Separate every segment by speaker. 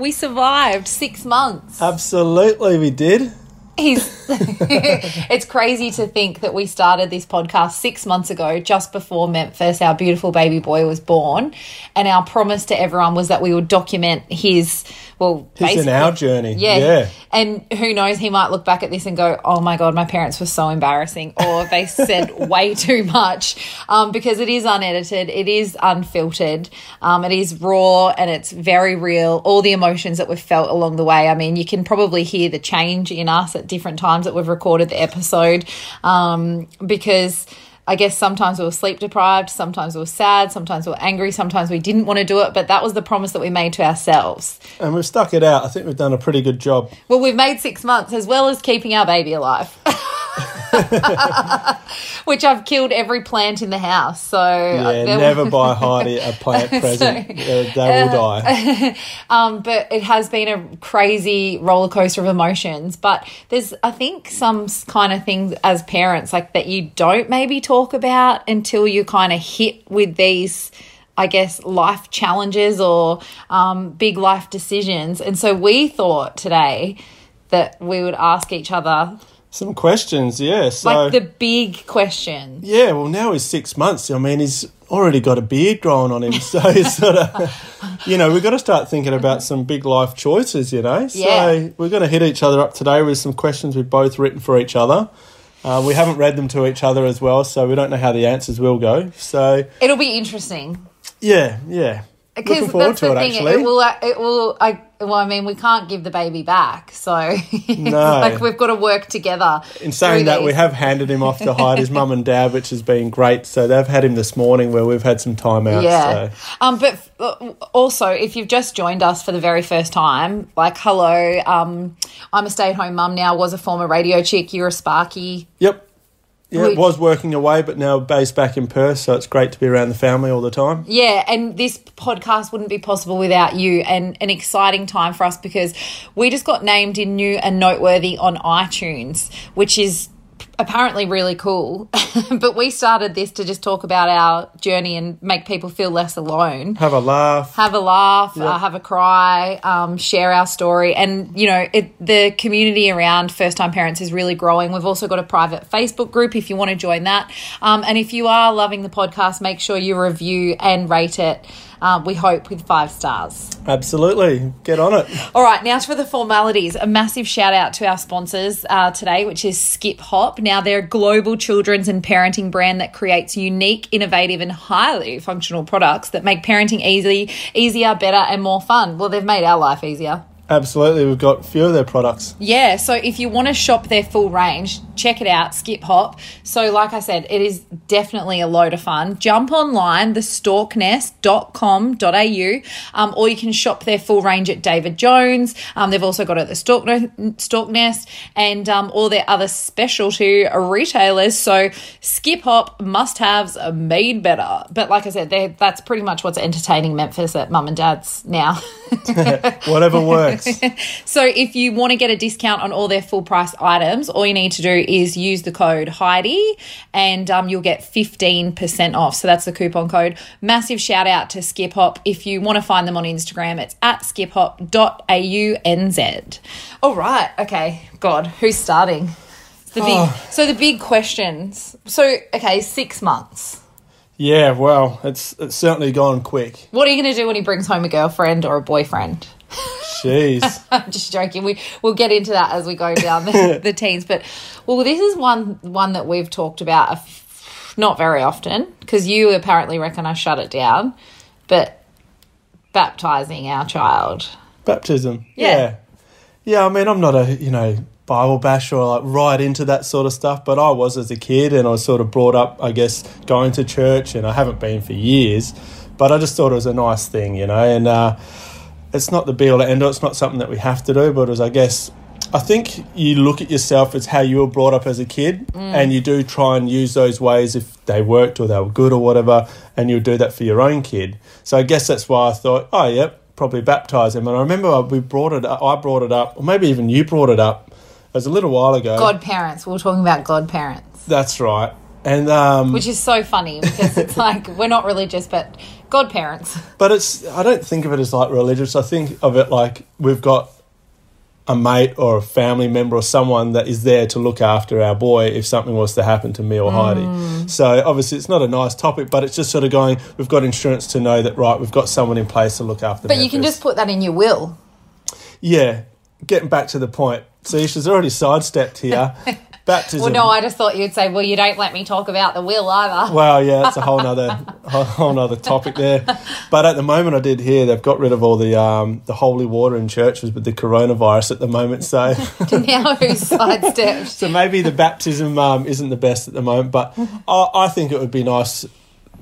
Speaker 1: We survived six months.
Speaker 2: Absolutely, we did.
Speaker 1: He's it's crazy to think that we started this podcast six months ago, just before Memphis, our beautiful baby boy, was born. And our promise to everyone was that we would document his, well,
Speaker 2: He's in our journey.
Speaker 1: Yeah.
Speaker 2: Yeah.
Speaker 1: And who knows, he might look back at this and go, oh my God, my parents were so embarrassing. Or they said way too much um, because it is unedited, it is unfiltered, um, it is raw, and it's very real. All the emotions that we've felt along the way. I mean, you can probably hear the change in us at different times that we've recorded the episode um, because. I guess sometimes we were sleep deprived, sometimes we were sad, sometimes we were angry, sometimes we didn't want to do it, but that was the promise that we made to ourselves.
Speaker 2: And we've stuck it out. I think we've done a pretty good job.
Speaker 1: Well, we've made six months as well as keeping our baby alive. Which I've killed every plant in the house. So uh,
Speaker 2: Yeah,
Speaker 1: there-
Speaker 2: never buy Heidi a plant present. Uh, they will die.
Speaker 1: um, but it has been a crazy roller coaster of emotions. But there's, I think, some kind of things as parents like that you don't maybe talk about until you kind of hit with these. I guess life challenges or um, big life decisions. And so we thought today that we would ask each other
Speaker 2: Some questions, yeah. So,
Speaker 1: like the big questions.
Speaker 2: yeah, well, now he's six months. I mean, he's already got a beard growing on him. So, he's sort of, you know, we've got to start thinking about some big life choices, you know. So,
Speaker 1: Yeah.
Speaker 2: we're going to hit each other up today with some questions we've both written for each other. Uh, we haven't read them to each other as well, so we don't know how the answers will go. So,
Speaker 1: It'll be interesting
Speaker 2: yeah, yeah.
Speaker 1: Because
Speaker 2: Looking forward
Speaker 1: that's
Speaker 2: to
Speaker 1: the
Speaker 2: it,
Speaker 1: thing.
Speaker 2: actually.
Speaker 1: It will. It will. I. Well, I mean, we can't give the baby back, so it's like we've got to work together.
Speaker 2: In saying that, we have handed him off to Heidi's mum and dad, which has been great. So they've had him this morning where we've had some time out.
Speaker 1: Yeah.
Speaker 2: So.
Speaker 1: Um, but uh, also, if you've just joined us for the very first time, like, hello, um, I'm a stay at home mum now, was a former radio chick, you're a Sparky.
Speaker 2: Yep. Yeah, it was working away, but now based back in Perth, so it's great to be around the family all the time.
Speaker 1: Yeah, and this podcast wouldn't be possible without you, and an exciting time for us because we just got named in new and noteworthy on iTunes, which is apparently really cool. but we started this to just talk about our journey and make people feel less alone.
Speaker 2: Have a laugh.
Speaker 1: Have a laugh, uh, have a cry, um, share our story, and you know it, the community around first time parents is really growing. We've also got a private Facebook group if you want to join that. Um, and if you are loving the podcast, make sure you review and rate it. Uh, we hope with five stars.
Speaker 2: Absolutely. Get on it.
Speaker 1: All right, now for the formalities. A massive shout out to our sponsors uh, today, which is Skip Hop. Now, they're a global children's and parenting brand that creates unique, innovative, and highly functional products that make parenting easy, easier, better, and more fun. Well, they've made our life easier.
Speaker 2: Absolutely. We've got a few of their products.
Speaker 1: Yeah, so if you want to shop their full range, check it out, Skip Hop. So, like I said, it is definitely a load of fun. Jump online, thestorknest.com.au, um, or you can shop their full range at David Jones. Um, they've also got it at the Stork, Stork Nest and um, all their other specialty retailers. So, Skip Hop must haves are made better. But, like I said, that's pretty much what's entertaining Memphis at mum and dad's now.
Speaker 2: Whatever works.
Speaker 1: So if you want to get a discount on all their full price items, all you need to do is use the code Heidi and um, you'll get 15% off. So that's the coupon code. Massive shout out to Skip Hop. If you want to find them on Instagram, it's at skiphop.aunz. All right. Okay. God, who's starting? The big, So the big questions. So, okay, six months.
Speaker 2: yeah, well, it's it's certainly gone quick.
Speaker 1: What are you going to do when he brings home a girlfriend or a boyfriend?
Speaker 2: Jeez.
Speaker 1: I'm just joking. We we'll get into that as we go down the, the teens. But well, this is one one that we've talked about a f- not very often because you apparently reckon I shut it down. But baptizing our child.
Speaker 2: Baptism.
Speaker 1: Yeah.
Speaker 2: yeah. Yeah, I mean, I'm not a, you know, Bible basher or like right into that sort of stuff, but I was as a kid and I was sort of brought up, I guess, going to church and I haven't been for years, but I just thought it was a nice thing, you know, and uh, it's not the be all and end all, it's not something that we have to do, but it was, I guess, I think you look at yourself as how you were brought up as a kid and you do try and use those ways if they worked or they were good or whatever, and you'll do that for your own kid. So I guess that's why I thought, oh, yep, probably baptize him. And I remember we brought it up, I brought it up, or maybe even you brought it up. It was a little while ago.
Speaker 1: Godparents. We were talking about godparents.
Speaker 2: That's right. and um,
Speaker 1: which is so funny because it's like we're not religious, but godparents.
Speaker 2: but it's I don't think of it as like religious. I think of it like we've got a mate or a family member or someone that is there to look after our boy if something was to happen to me or
Speaker 1: Mm.
Speaker 2: Heidi. So obviously it's not a nice topic, but it's just sort of going. We've got insurance to know that right. We've got someone in place to look after.
Speaker 1: But you can just put that in your will.
Speaker 2: yeah. Getting back to the point. See, she's already sidestepped here. Baptism.
Speaker 1: Well, no, I just thought you'd say, "Well, you don't let me talk about the will either."
Speaker 2: Well, yeah, it's a whole nother whole, nother topic there. But at the moment, I did hear they've got rid of all the um, the holy water in churches with the coronavirus at the moment. So,
Speaker 1: now who's sidestepped?
Speaker 2: so maybe the baptism um, isn't the best at the moment. But I, I think it would be nice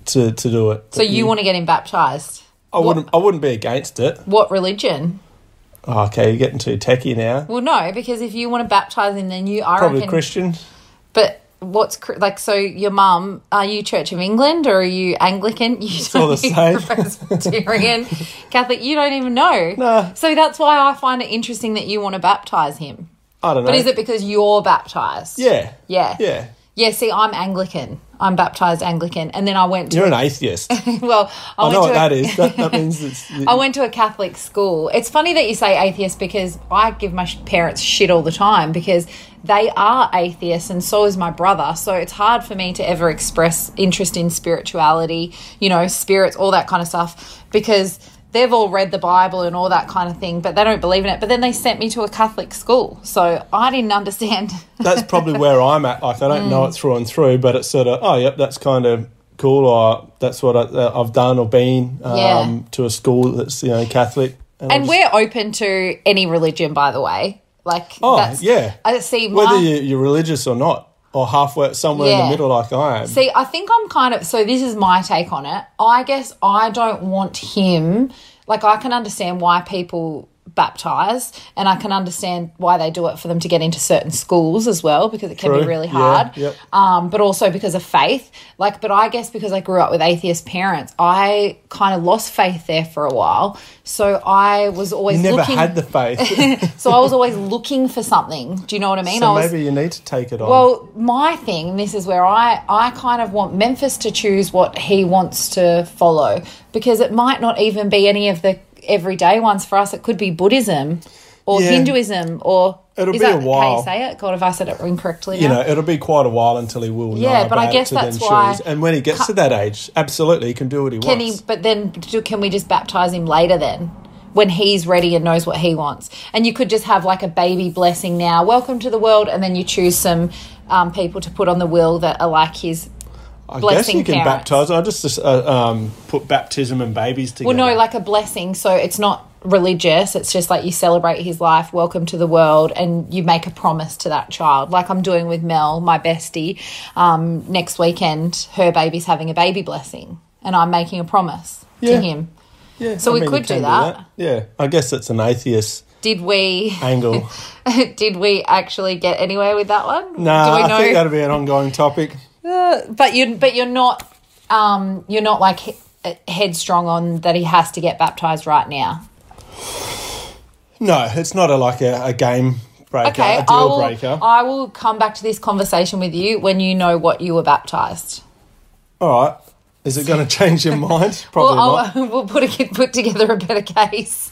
Speaker 2: to, to do it.
Speaker 1: So you want to get him baptized?
Speaker 2: I wouldn't. I wouldn't be against it.
Speaker 1: What religion?
Speaker 2: Oh, okay, you're getting too techie now.
Speaker 1: Well, no, because if you want to baptize him, then you are
Speaker 2: Probably
Speaker 1: reckon.
Speaker 2: Christian.
Speaker 1: But what's like? So your mum, are you Church of England or are you Anglican? You it's
Speaker 2: all the same.
Speaker 1: Presbyterian, Catholic. You don't even know.
Speaker 2: No.
Speaker 1: So that's why I find it interesting that you want to baptize him.
Speaker 2: I don't know.
Speaker 1: But is it because you're baptized?
Speaker 2: Yeah.
Speaker 1: Yeah.
Speaker 2: Yeah.
Speaker 1: Yeah. See, I'm Anglican. I'm baptized Anglican, and then I went to
Speaker 2: You're an atheist.
Speaker 1: well. I,
Speaker 2: I
Speaker 1: went
Speaker 2: know what
Speaker 1: a-
Speaker 2: that is. That, that means it's.
Speaker 1: I went to a Catholic school. It's funny that you say atheist because I give my parents shit all the time because they are atheists and so is my brother. So it's hard for me to ever express interest in spirituality, you know, spirits, all that kind of stuff because they've all read the Bible and all that kind of thing, but they don't believe in it. But then they sent me to a Catholic school. So I didn't understand.
Speaker 2: that's probably where I'm at. Like I don't know
Speaker 1: Mm.
Speaker 2: it through and through, but it's sort of oh yep, that's kind of cool, or that's what I, uh, I've done or been um,
Speaker 1: Yeah.
Speaker 2: to a school that's you know Catholic. I
Speaker 1: and
Speaker 2: just-
Speaker 1: we're open to any religion, by the way. Like,
Speaker 2: oh
Speaker 1: that's,
Speaker 2: yeah,
Speaker 1: I see. My,
Speaker 2: whether you're religious or not, or halfway somewhere in the middle, like I am.
Speaker 1: See, I think I'm kind of so this is my take on it. I guess I don't want him like I can understand why people baptize and I can understand why they do it for them to get into certain schools as well because it can be
Speaker 2: True.
Speaker 1: really
Speaker 2: Yeah,
Speaker 1: hard.
Speaker 2: yep.
Speaker 1: Um, but also because of faith. Like but I guess because I grew up with atheist parents, I kind of lost faith there for a while. So I was always
Speaker 2: you never
Speaker 1: looking
Speaker 2: had the faith,
Speaker 1: so I was always looking for something. Do you know what I mean? I
Speaker 2: so
Speaker 1: was
Speaker 2: maybe you need to take it on.
Speaker 1: well, my thing, this is where I, I kind of want Memphis to choose what he wants to follow because it might not even be any of the everyday ones for us. It could be Buddhism or
Speaker 2: Yeah.
Speaker 1: Hinduism or.
Speaker 2: It'll be a
Speaker 1: that How
Speaker 2: while.
Speaker 1: you say it? God, if I said it incorrectly.
Speaker 2: you know, it'll be quite a while until he will
Speaker 1: Yeah, but I guess that's why-
Speaker 2: choose. And when he gets to that age, absolutely, he can do what he
Speaker 1: Can
Speaker 2: wants.
Speaker 1: he? But then, do, can we just baptize him later then? When he's ready and knows what he wants, and you could just have like a baby blessing now, welcome to the world, and then you choose some um, people to put on the will that are like his
Speaker 2: I guess you can
Speaker 1: parents.
Speaker 2: baptize. I just uh, um, put baptism and babies together.
Speaker 1: Well, no, like a blessing. So it's not religious. It's just like you celebrate his life, welcome to the world, and you make a promise to that child. Like I'm doing with Mel, my bestie. Um, next weekend, her baby's having a baby blessing, and I'm making a promise
Speaker 2: Yeah.
Speaker 1: to him.
Speaker 2: yeah,
Speaker 1: so we
Speaker 2: you
Speaker 1: could do
Speaker 2: can
Speaker 1: that.
Speaker 2: Yeah, I guess it's an atheist
Speaker 1: Did we?
Speaker 2: angle.
Speaker 1: did we actually get anywhere with that one?
Speaker 2: Nah,
Speaker 1: Do
Speaker 2: I think that'll be an ongoing topic.
Speaker 1: But you, but you're not. Um, you're not like he- headstrong on that he has to get baptized right now.
Speaker 2: No, it's not a like a, a game breaker,
Speaker 1: Okay,
Speaker 2: a
Speaker 1: I
Speaker 2: deal
Speaker 1: will,
Speaker 2: breaker.
Speaker 1: I will come back to this conversation with you when you know what you were baptized.
Speaker 2: All right. Is it going to change your mind? Probably
Speaker 1: Well,
Speaker 2: not.
Speaker 1: We'll put a, put together a better case.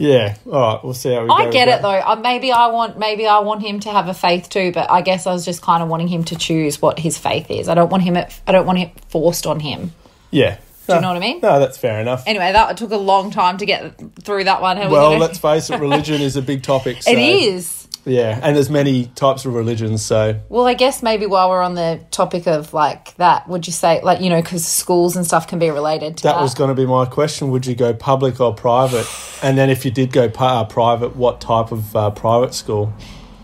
Speaker 2: Yeah. All right. We'll see how we go.
Speaker 1: I get it though. Uh, maybe I want maybe I want him to have a faith too, but I guess I was just kind of wanting him to choose what his faith is. I don't want him. At, I don't want it forced on him.
Speaker 2: Yeah.
Speaker 1: Do you know what I mean?
Speaker 2: No, that's fair enough.
Speaker 1: Anyway, that took a long time to get through that one. How
Speaker 2: well, let's face it, religion is a big topic. So,
Speaker 1: it is.
Speaker 2: Yeah, and there's many types of religions. So
Speaker 1: Well, I guess maybe while we're on the topic of like that, would you say like you know because schools and stuff can be related to that?
Speaker 2: that was going to be my question: Would you go public or private? And then, if you did go pa- uh, private, what type of uh, private school?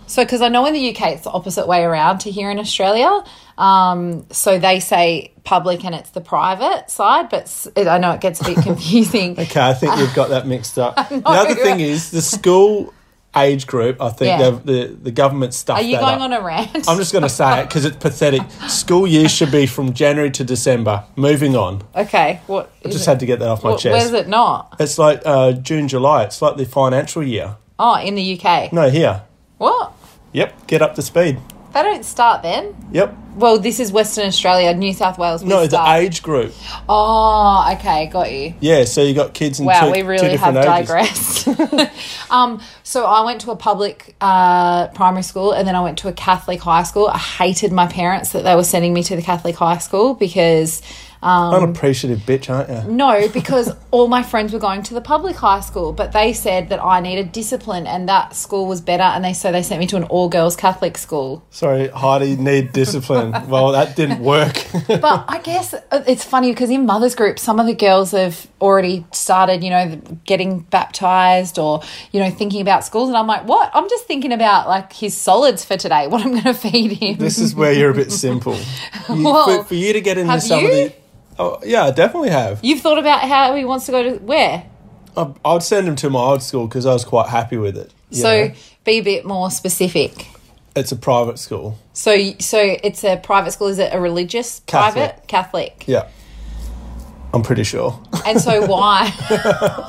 Speaker 1: So, because I know in the UK it's the opposite way around to here in Australia. Um, so they say public and it's the private side, but I know it gets a bit confusing.
Speaker 2: Okay, I think you've got that mixed up. The other thing is the school age group. I think
Speaker 1: Yeah.
Speaker 2: the the government stuff.
Speaker 1: Are you going on a rant?
Speaker 2: I'm just going to say it because it's pathetic. School year should be from January to December. Moving on.
Speaker 1: okay, what?
Speaker 2: I just
Speaker 1: it?
Speaker 2: had to get that off my
Speaker 1: What-
Speaker 2: chest.
Speaker 1: Where's it not?
Speaker 2: It's like uh, June, July. It's like the financial year.
Speaker 1: Oh, in the UK.
Speaker 2: No, here.
Speaker 1: What?
Speaker 2: Yep, get up to speed.
Speaker 1: They don't start then.
Speaker 2: Yep.
Speaker 1: well, this is Western Australia, New South Wales. we
Speaker 2: No, the
Speaker 1: start-
Speaker 2: age group.
Speaker 1: Oh, okay, got you.
Speaker 2: Yeah, so you got kids in
Speaker 1: Wow,
Speaker 2: two,
Speaker 1: we
Speaker 2: two
Speaker 1: really have
Speaker 2: different ages.
Speaker 1: digressed. um, so I went to a public uh, primary school and then I went to a Catholic high school. I hated my parents that they were sending me to the Catholic high school because um,
Speaker 2: Unappreciative bitch, aren't you?
Speaker 1: no, because all my friends were going to the public high school, but they said that I needed discipline and that school was better, and they so they sent me to an all girls Catholic school.
Speaker 2: Sorry, Heidi, need discipline. well, that didn't work.
Speaker 1: But I guess it's funny because in mothers group, some of the girls have already started, you know, getting baptized or you know thinking about schools, and I'm like, what? I'm just thinking about like his solids for today. What I'm going to feed him.
Speaker 2: this is where you're a bit simple. You,
Speaker 1: Well,
Speaker 2: for, for you to get into some
Speaker 1: you?
Speaker 2: of the. Oh, yeah, I definitely have.
Speaker 1: You've thought about how he wants to go to where?
Speaker 2: I, I'd send him to my old school because I was quite happy with it.
Speaker 1: So
Speaker 2: know.
Speaker 1: be a bit more specific.
Speaker 2: it's a private school.
Speaker 1: So, so it's a private school. Is it a religious
Speaker 2: Catholic.
Speaker 1: private Catholic?
Speaker 2: Yeah, I'm pretty sure.
Speaker 1: And so why?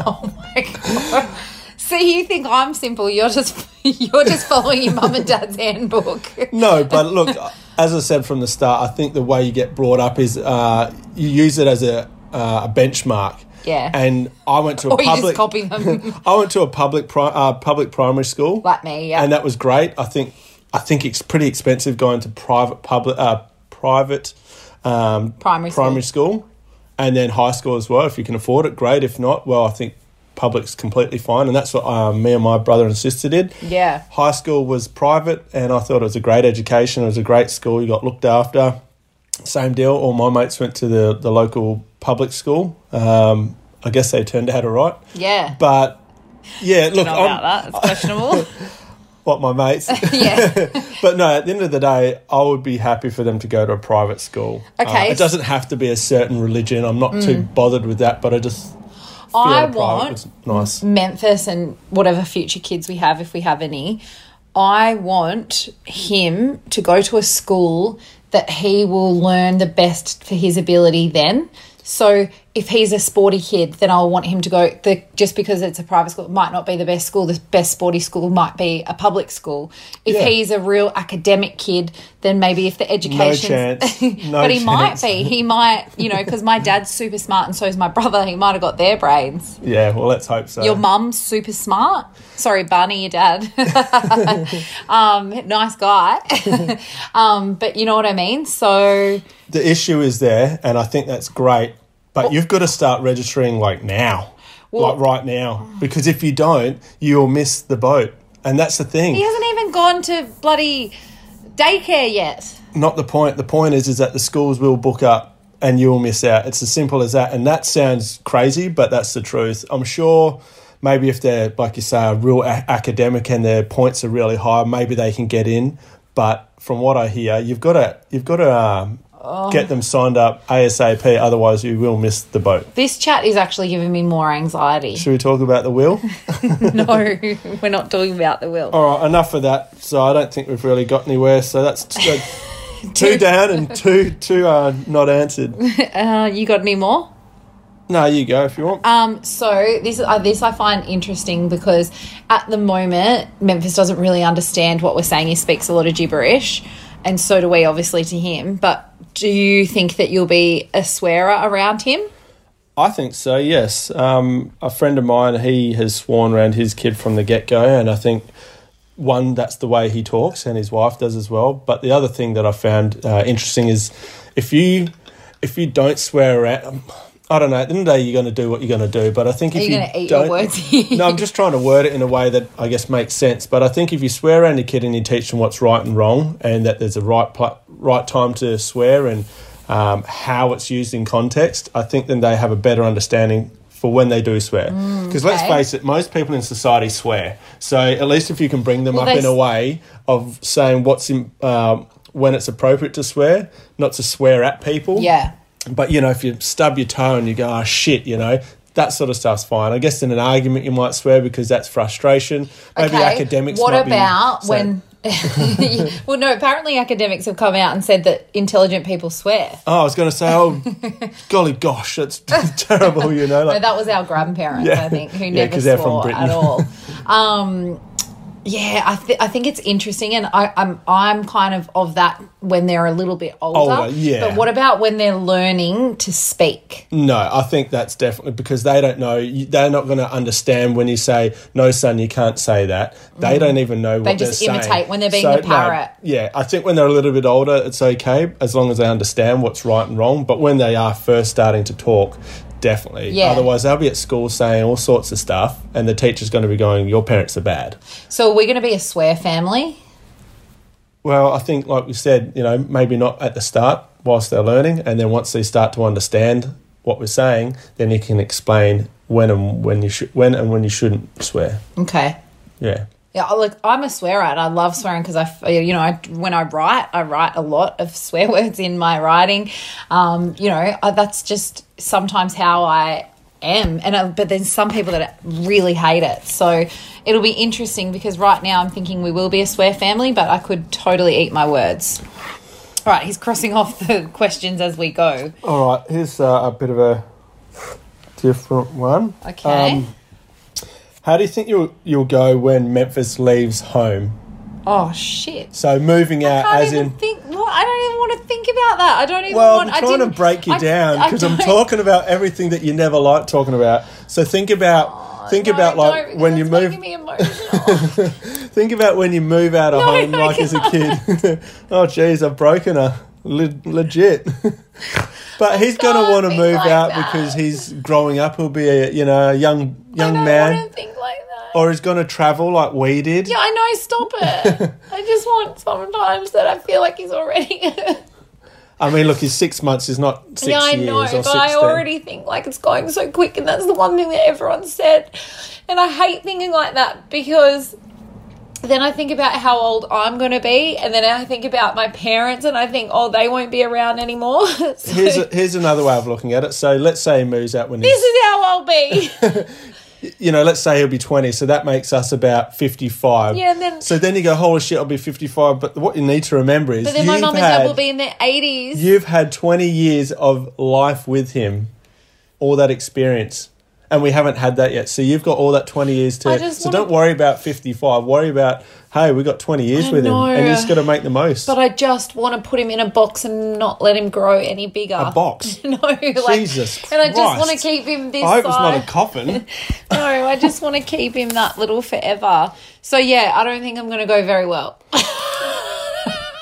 Speaker 1: oh my god! See, you think I'm simple? You're just you're just following your mum and dad's handbook.
Speaker 2: No, but look, as I said from the start, I think the way you get brought up is uh, you use it as a, uh, a benchmark.
Speaker 1: Yeah.
Speaker 2: And I went to a
Speaker 1: Or
Speaker 2: public.
Speaker 1: copy them.
Speaker 2: I went to a public pri- uh, public primary school.
Speaker 1: Like me, yeah.
Speaker 2: And that was great. I think I think it's pretty expensive going to private public uh, private um,
Speaker 1: Primary school.
Speaker 2: primary school, and then high school as well. If you can afford it, great. If not, well, I think public's completely fine, and that's what um, me and my brother and sister did.
Speaker 1: Yeah.
Speaker 2: High school was private, and I thought it was a great education. It was a great school. You got looked after. Same deal. All my mates went to the the local public school. Um, I guess they turned out all right.
Speaker 1: Yeah.
Speaker 2: But yeah, look, I'm,
Speaker 1: that. It's questionable.
Speaker 2: what my mates.
Speaker 1: yeah.
Speaker 2: but no, at the end of the day, I would be happy for them to go to a private school.
Speaker 1: Okay.
Speaker 2: Uh, it doesn't have to be a certain religion. I'm not too bothered with that, but I just
Speaker 1: I want
Speaker 2: nice.
Speaker 1: Memphis and whatever future kids we have, if we have any, I want him to go to a school that he will learn the best for his ability then. So if he's a sporty kid, then I'll want him to go. The, just because it's a private school, it might not be the best school. The best sporty school might be a public school. If
Speaker 2: Yeah.
Speaker 1: he's a real academic kid, then maybe if the education, no
Speaker 2: chance. No
Speaker 1: but he might be. He might, you know, because my dad's super smart and so is my brother. He might have got their brains.
Speaker 2: Yeah, well, let's hope so.
Speaker 1: Your mum's super smart. Sorry, Barney, your dad. um, nice guy. um, but you know what I mean? So,
Speaker 2: the issue is there, and I think that's great. But you've got to start registering like now,
Speaker 1: Well-
Speaker 2: like right now, because if you don't, you'll miss the boat. And that's the thing.
Speaker 1: he hasn't even gone to bloody daycare yet.
Speaker 2: not the point. The point is, is that the schools will book up and you'll miss out. It's as simple as that. And that sounds crazy, but that's the truth. I'm sure maybe if they're, like you say, a real a- academic and their points are really high, maybe they can get in. But from what I hear, you've got to, you've got to um, get them signed up ASAP. Otherwise, you will miss the boat.
Speaker 1: This chat is actually giving me more anxiety.
Speaker 2: Should we talk about the will?
Speaker 1: no, we're not talking about the will.
Speaker 2: All right, enough of that. So I don't think we've really got anywhere. So that's t- two down and two two are not answered.
Speaker 1: Uh, you got any more?
Speaker 2: No, you go if you want.
Speaker 1: Um, so this uh, this I find interesting because at the moment Memphis doesn't really understand what we're saying. He speaks a lot of gibberish, and so do we, obviously, to him. But do you think that you'll be a swearer around him?
Speaker 2: I think so. Yes, um, a friend of mine he has sworn around his kid from the get go, and I think one that's the way he talks, and his wife does as well. But the other thing that I found uh, interesting is if you if you don't swear around. I don't know. At the end of the day, you're going to do what you're going to do. But I think
Speaker 1: Are
Speaker 2: if
Speaker 1: you
Speaker 2: you
Speaker 1: eat
Speaker 2: don't,
Speaker 1: your words?
Speaker 2: no, I'm just trying to word it in a way that I guess makes sense. But I think if you swear around your kid and you teach them what's right and wrong, and that there's a right right time to swear and um, how it's used in context, I think then they have a better understanding for when they do swear. Because let's
Speaker 1: Mm, okay.
Speaker 2: face it, most people in society swear. So at least if you can bring them
Speaker 1: Well,
Speaker 2: up in a way of saying what's in, um, when it's appropriate to swear, not to swear at people.
Speaker 1: yeah.
Speaker 2: But you know, if you stub your toe and you go, "Oh shit," you know, that sort of stuff's fine. I guess in an argument you might swear because that's frustration. Maybe
Speaker 1: okay.
Speaker 2: academics.
Speaker 1: What
Speaker 2: be
Speaker 1: about
Speaker 2: saying-
Speaker 1: when? well, no. Apparently, academics have come out and said that intelligent people swear.
Speaker 2: Oh, I was going to say, oh, golly gosh, that's terrible. You know,
Speaker 1: No, that was our grandparents,
Speaker 2: Yeah.
Speaker 1: I think, who
Speaker 2: Yeah,
Speaker 1: never
Speaker 2: 'cause they're from
Speaker 1: swore at all. Um, Yeah, I, th- I think it's interesting, and I, I'm I'm kind of of that when they're a little bit older.
Speaker 2: Older, yeah.
Speaker 1: But what about when they're learning to speak?
Speaker 2: No, I think that's definitely because they don't know. They're not going to understand when you say, "No, son, you can't say that." They don't even know what
Speaker 1: Mm. just imitate
Speaker 2: saying.
Speaker 1: when they're being the parrot.
Speaker 2: yeah, I think when they're a little bit older, it's okay as long as they understand what's right and wrong. But when they are first starting to talk, definitely.
Speaker 1: Yeah.
Speaker 2: Otherwise, they'll be at school saying all sorts of stuff, and the teacher's going to be going, "Your parents are bad."
Speaker 1: So we're we going to be a swear family?
Speaker 2: Well, I think, like we said, you know, maybe not at the start whilst they're learning, and then once they start to understand what we're saying, then you can explain when and when you should, when and when you shouldn't swear.
Speaker 1: Okay.
Speaker 2: Yeah,
Speaker 1: Yeah, I- look, I'm a swearer. and I love swearing because I, you know, I, when I write, I write a lot of swear words in my writing. Um, you know, I, that's just sometimes how I am. And uh, but then some people that really hate it. So it'll be interesting because right now I'm thinking we will be a swear family, but I could totally eat my words. All right, he's crossing off the questions as we go.
Speaker 2: All right, here's uh, a bit of a different one.
Speaker 1: Okay.
Speaker 2: Um, how do you think you'll you'll go when Memphis leaves home?
Speaker 1: oh shit.
Speaker 2: So moving out,
Speaker 1: I
Speaker 2: as
Speaker 1: can't even
Speaker 2: in.
Speaker 1: think. What? I don't even want to think about that. I don't even
Speaker 2: Well,
Speaker 1: want.
Speaker 2: I'm trying to break you
Speaker 1: I-
Speaker 2: down because I'm talking about everything that you never liked talking about. So think about oh, think
Speaker 1: No,
Speaker 2: about like when you move
Speaker 1: me emotional.
Speaker 2: Think about when you move out of
Speaker 1: No,
Speaker 2: home, like as a kid. oh, geez, I've broken her. Le- legit. But he's going to want to move
Speaker 1: like
Speaker 2: out
Speaker 1: that.
Speaker 2: because he's growing up. He'll be a you know a young young
Speaker 1: I don't
Speaker 2: man,
Speaker 1: want to think like
Speaker 2: or he's going to travel like we did.
Speaker 1: yeah, I know. Stop it. I just want sometimes that I feel like he's already.
Speaker 2: I mean, look, he's six months. He's not six
Speaker 1: yeah, I
Speaker 2: years
Speaker 1: know,
Speaker 2: or
Speaker 1: but
Speaker 2: 16.
Speaker 1: I already think like it's going so quick, and that's the one thing that everyone said, and I hate thinking like that because. Then I think about how old I'm going to be, and then I think about my parents, and I think, oh, they won't be around anymore. So
Speaker 2: Here's, a, here's another way of looking at it. So let's say he moves out when he's.
Speaker 1: this is how I'll be.
Speaker 2: you know, let's say he'll be 20. So that makes us about 55.
Speaker 1: Yeah, and then-
Speaker 2: so then you go, holy shit, I'll be 55. But what you need to remember is
Speaker 1: But then my mum and dad will be in their 80s.
Speaker 2: You've had 20 years of life with him, all that experience, and we haven't had that yet. So you've got all that 20 years to. So don't worry about 55. Worry about, hey, we got 20 years
Speaker 1: I
Speaker 2: with him, and you just got to make the most.
Speaker 1: But I just want to put him in a box and not let him grow any bigger.
Speaker 2: a box.
Speaker 1: no, like,
Speaker 2: Jesus
Speaker 1: and I just want to keep him this
Speaker 2: I hope it's not a coffin.
Speaker 1: no, I just want to keep him that little forever. So yeah, I don't think I'm going to go very well.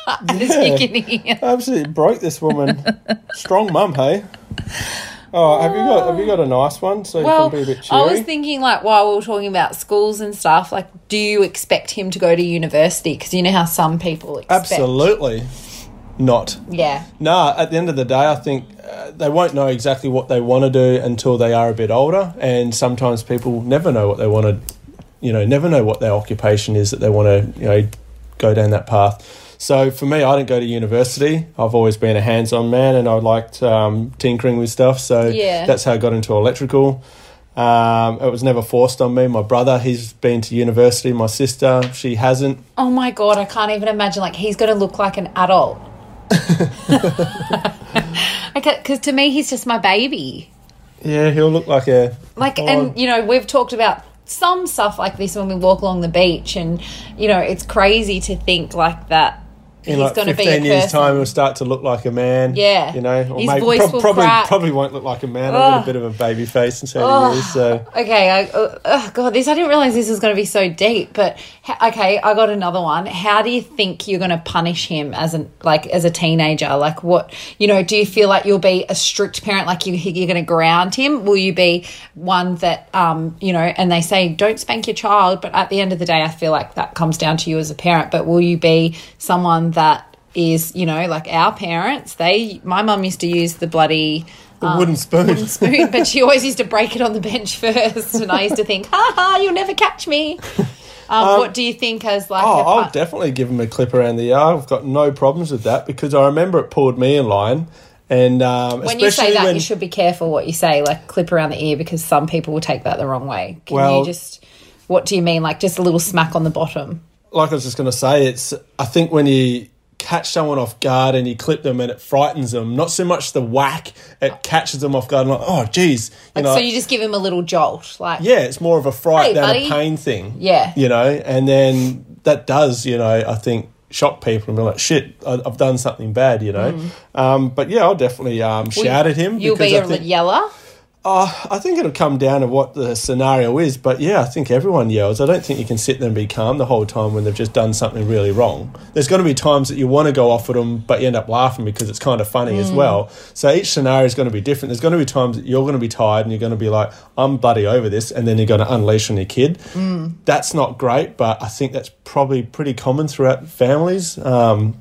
Speaker 1: As you
Speaker 2: Yeah.
Speaker 1: can hear.
Speaker 2: Absolutely broke this woman. Strong mum, hey. Oh, have you got have you got a nice one so you can be a bit
Speaker 1: I was thinking, like, while we were talking about schools and stuff, like, do you expect him to go to university? Because you know how some people expect.
Speaker 2: Absolutely not.
Speaker 1: Yeah.
Speaker 2: No, at the end of the day, I think uh, they won't know exactly what they want to do until they are a bit older. And sometimes people never know what they want to, you know, never know what their occupation is that they want to, you know, go down that path. So for me, I didn't go to university. I've always been a hands-on man, and I liked um, tinkering with stuff. So
Speaker 1: Yeah.
Speaker 2: that's how I got into electrical. Um, it was never forced on me. My brother, he's been to university. My sister, she hasn't.
Speaker 1: Oh my god, I can't even imagine. Like he's going to look like an adult. okay, Because to me, he's just my baby.
Speaker 2: Yeah, he'll look like a
Speaker 1: Like, and you know, we've talked about some stuff like this when we walk along the beach, and you know, it's crazy to think like that.
Speaker 2: In
Speaker 1: he's
Speaker 2: like
Speaker 1: going to
Speaker 2: 15
Speaker 1: be
Speaker 2: years time he'll start to look like a man
Speaker 1: Yeah.
Speaker 2: you know or
Speaker 1: His
Speaker 2: maybe
Speaker 1: voice will
Speaker 2: probably
Speaker 1: crack.
Speaker 2: probably won't look like a man i've got a bit of a baby face and so years so
Speaker 1: Okay, I, oh god, this I didn't realize this was going to be so deep. But okay, I got another one. How do you think you're going to punish him as an like as a teenager? Like what you know? Do you feel like you'll be a strict parent? Like you, you're going to ground him? Will you be one that um you know? And they say don't spank your child, but at the end of the day, I feel like that comes down to you as a parent. But will you be someone that is you know like our parents? They my mum used to use the bloody
Speaker 2: the wooden spoon
Speaker 1: wooden spoon, but she always used to break it on the bench first. And I used to think, ha ha, you'll never catch me. Um, what do you think as like
Speaker 2: oh
Speaker 1: a
Speaker 2: i'll definitely give him a clip around the ear i've got no problems with that because i remember it pulled me in line and um,
Speaker 1: when you say that,
Speaker 2: when
Speaker 1: you should be careful what you say, like clip around the ear, because some people will take that the wrong way. Can
Speaker 2: Well-
Speaker 1: you just, what do you mean? Like just a little smack on the bottom?
Speaker 2: Like i was just going to say it's i think when you catch someone off guard and you clip them and it frightens them. Not so much the whack, it catches them off guard and like, oh, geez. You know,
Speaker 1: so you just give him a little jolt, like
Speaker 2: yeah, it's more of a fright
Speaker 1: Hey,
Speaker 2: than
Speaker 1: buddy.
Speaker 2: a pain thing.
Speaker 1: Yeah.
Speaker 2: You know, and then that does, you know, I think shock people and be like, shit, I- I've done something bad, you know. Um, but yeah, I'll definitely um, shout at him.
Speaker 1: Mm. You'll be
Speaker 2: I
Speaker 1: a
Speaker 2: think-
Speaker 1: yeller.
Speaker 2: Uh, I think it'll come down to what the scenario is, but yeah, I think everyone yells. I don't think you can sit there and be calm the whole time when they've just done something really wrong. There's going to be times that you want to go off at them, but you end up laughing because it's kind of funny as well. So each scenario is going to be different. There's going to be times that you're going to be tired and you're going to be like, I'm bloody over this, and then you're going to unleash on your kid. That's not great, but I think that's probably pretty common throughout families. Um,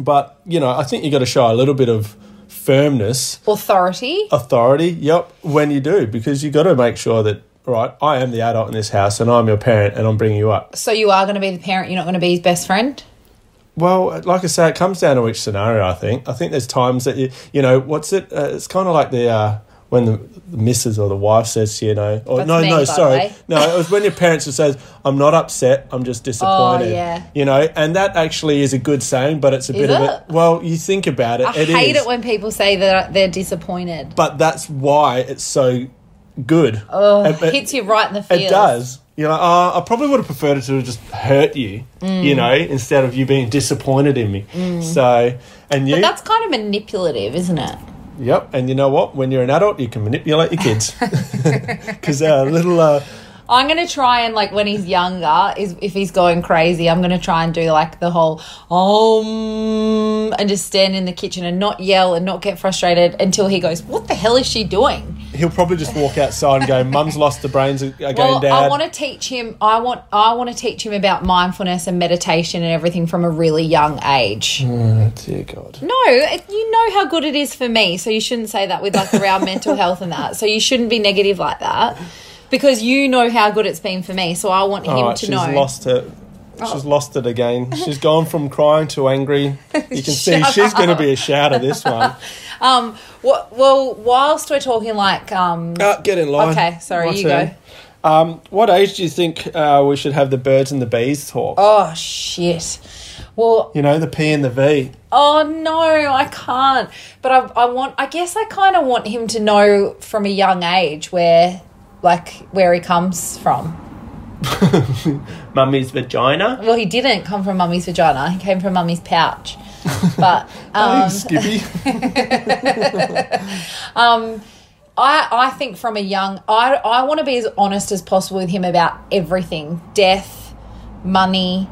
Speaker 2: but, you know, I think you've got to show a little bit of firmness
Speaker 1: Authority.
Speaker 2: authority. Yep, when you do, because you got to make sure that right. I am the adult in this house, and I'm your parent, and I'm bringing you up.
Speaker 1: So you are going to be the parent. You're not going to be his best friend.
Speaker 2: Well, like I say, it comes down to each scenario. I think. I think there's times that you, you know, what's it? Uh, it's kind of like the. Uh, when the, the missus or the wife says to you, know, or
Speaker 1: That's
Speaker 2: no,
Speaker 1: me,
Speaker 2: no, sorry, no, it was when your parents would says, "I'm not upset, I'm just disappointed."
Speaker 1: Oh, yeah.
Speaker 2: you know, and that actually is a good saying, but it's a
Speaker 1: Is
Speaker 2: bit of a well, you think about it,
Speaker 1: I
Speaker 2: it
Speaker 1: hate
Speaker 2: is.
Speaker 1: it when people say that they're disappointed.
Speaker 2: but that's why it's so good.
Speaker 1: Oh,
Speaker 2: It- it-
Speaker 1: hits you right in the feels.
Speaker 2: It does. You're like, oh, I probably would have preferred it to just hurt you,
Speaker 1: Mm.
Speaker 2: you know, instead of you being disappointed in me. So, and you,
Speaker 1: But that's kind of manipulative, isn't it?
Speaker 2: Yep. And you know what? When you're an adult, you can manipulate your kids because uh, little. Uh,
Speaker 1: I'm gonna try and like when he's younger, is if he's going crazy, I'm gonna try and do like the whole um and just stand in the kitchen and not yell and not get frustrated until he goes, "What the hell is she doing?"
Speaker 2: he'll probably just walk outside and go, "Mum's lost the brains again,
Speaker 1: Well,
Speaker 2: Dad."
Speaker 1: I want to teach him. I want. I want to teach him about mindfulness and meditation and everything from a really young age.
Speaker 2: Oh, dear God.
Speaker 1: No, you know how good it is for me, so you shouldn't say that with like around mental health and that. So you shouldn't be negative like that because you know how good it's been for me. So I want him to
Speaker 2: she's
Speaker 1: know.
Speaker 2: lost it.
Speaker 1: Oh.
Speaker 2: She's lost it again. She's gone from crying to angry. You can see she's going to be a shouter. This one.
Speaker 1: Um. Well, whilst we're talking, like, um.
Speaker 2: Uh, get in line.
Speaker 1: Okay, sorry,
Speaker 2: My
Speaker 1: you
Speaker 2: turn. Um, what age do you think uh, we should have the birds and the bees talk?
Speaker 1: Oh shit. Well,
Speaker 2: You know, the P and the V.
Speaker 1: oh no, I can't. But I, I want. I guess I kind of want him to know from a young age where, like, where he comes from.
Speaker 2: Mummy's vagina.
Speaker 1: Well, he didn't come from mummy's vagina. He came from mummy's pouch. But
Speaker 2: Oh,
Speaker 1: um,
Speaker 2: Skippy.
Speaker 1: I, I think from a young, I, I want to be as honest as possible with him about everything death, money,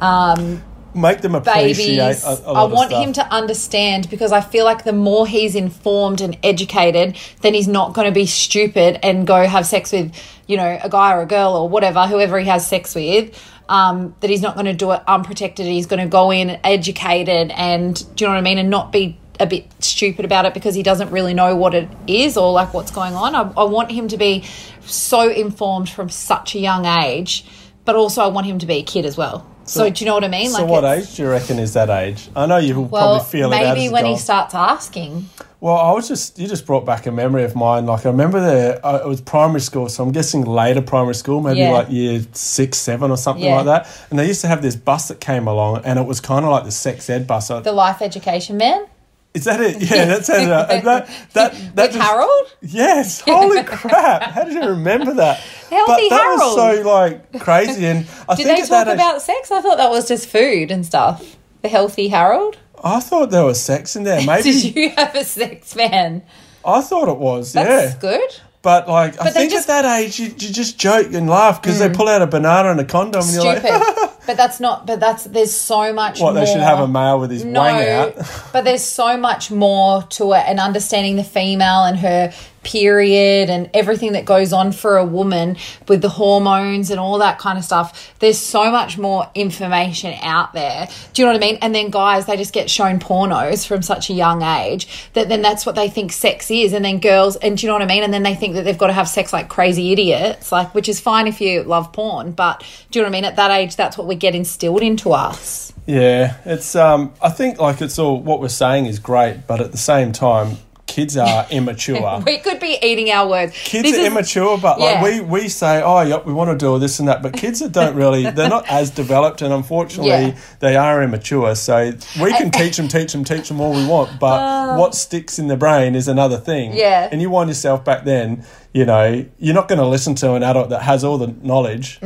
Speaker 1: um,
Speaker 2: Make them appreciate
Speaker 1: babies.
Speaker 2: a, a lot
Speaker 1: I want him to understand because I feel like the more he's informed and educated, then he's not going to be stupid and go have sex with, you know, a guy or a girl or whatever, whoever he has sex with. Um, that he's not going to do it unprotected. He's going to go in educated and do you know what I mean, and not be a bit stupid about it because he doesn't really know what it is or like what's going on. I, I want him to be so informed from such a young age, but also I want him to be a kid as well. So, do you know what I mean?
Speaker 2: So, what age do you reckon is that age? I know you will
Speaker 1: well,
Speaker 2: probably feel it out
Speaker 1: maybe when he starts asking.
Speaker 2: Well, I was just you just brought back a memory of mine. Like I remember the uh, it was primary school, so I'm guessing later primary school, maybe
Speaker 1: Yeah.
Speaker 2: like year six, seven, or something
Speaker 1: Yeah.
Speaker 2: like that. And they used to have this bus that came along, and it was kind of like the sex ed bus.
Speaker 1: The life education man
Speaker 2: Is that it? Yeah, that's it. That that that just-
Speaker 1: Harold.
Speaker 2: Yes, holy crap! How did you remember that?
Speaker 1: Healthy
Speaker 2: but that was so like crazy, and I
Speaker 1: Did
Speaker 2: think
Speaker 1: they talk
Speaker 2: age-
Speaker 1: about sex? I thought that was just food and stuff. The healthy Harold.
Speaker 2: I thought there was sex in there. Maybe
Speaker 1: Did you have a sex man?
Speaker 2: I thought it was.
Speaker 1: That's
Speaker 2: yeah,
Speaker 1: good.
Speaker 2: But like I
Speaker 1: But they
Speaker 2: think
Speaker 1: just- Mm.
Speaker 2: at that age you, you just joke and laugh because they pull out a banana and a condom, and you're
Speaker 1: Stupid.
Speaker 2: like,
Speaker 1: but that's not. But that's there's so much.
Speaker 2: what?
Speaker 1: more.
Speaker 2: They should have a male with his
Speaker 1: No,
Speaker 2: wang out.
Speaker 1: but there's so much more to it, and understanding the female and her period and everything that goes on for a woman with the hormones and all that kind of stuff. There's so much more information out there. Do you know what I mean? And then guys, they just get shown pornos from such a young age that then that's what they think sex is. And then girls, and do you know what I mean? And then they think that they've got to have sex like crazy idiots, like which is fine if you love porn, but do you know what I mean? At that age, that's what we get instilled into us.
Speaker 2: Yeah, it's. Um, I think like it's all what we're saying is great, but at the same time, kids are immature.
Speaker 1: We could be eating our words.
Speaker 2: Kids
Speaker 1: This
Speaker 2: are
Speaker 1: is-
Speaker 2: immature, but like
Speaker 1: Yeah.
Speaker 2: we, we say, oh, yep, we want to do this and that. But kids that don't really, they're not as developed, and unfortunately,
Speaker 1: Yeah.
Speaker 2: they are immature. So we can teach them, teach them, teach them all we want, but what sticks in the brain is another thing.
Speaker 1: Uh. Yeah.
Speaker 2: And you wind yourself back then, you know, you're not going to listen to an adult that has all the knowledge.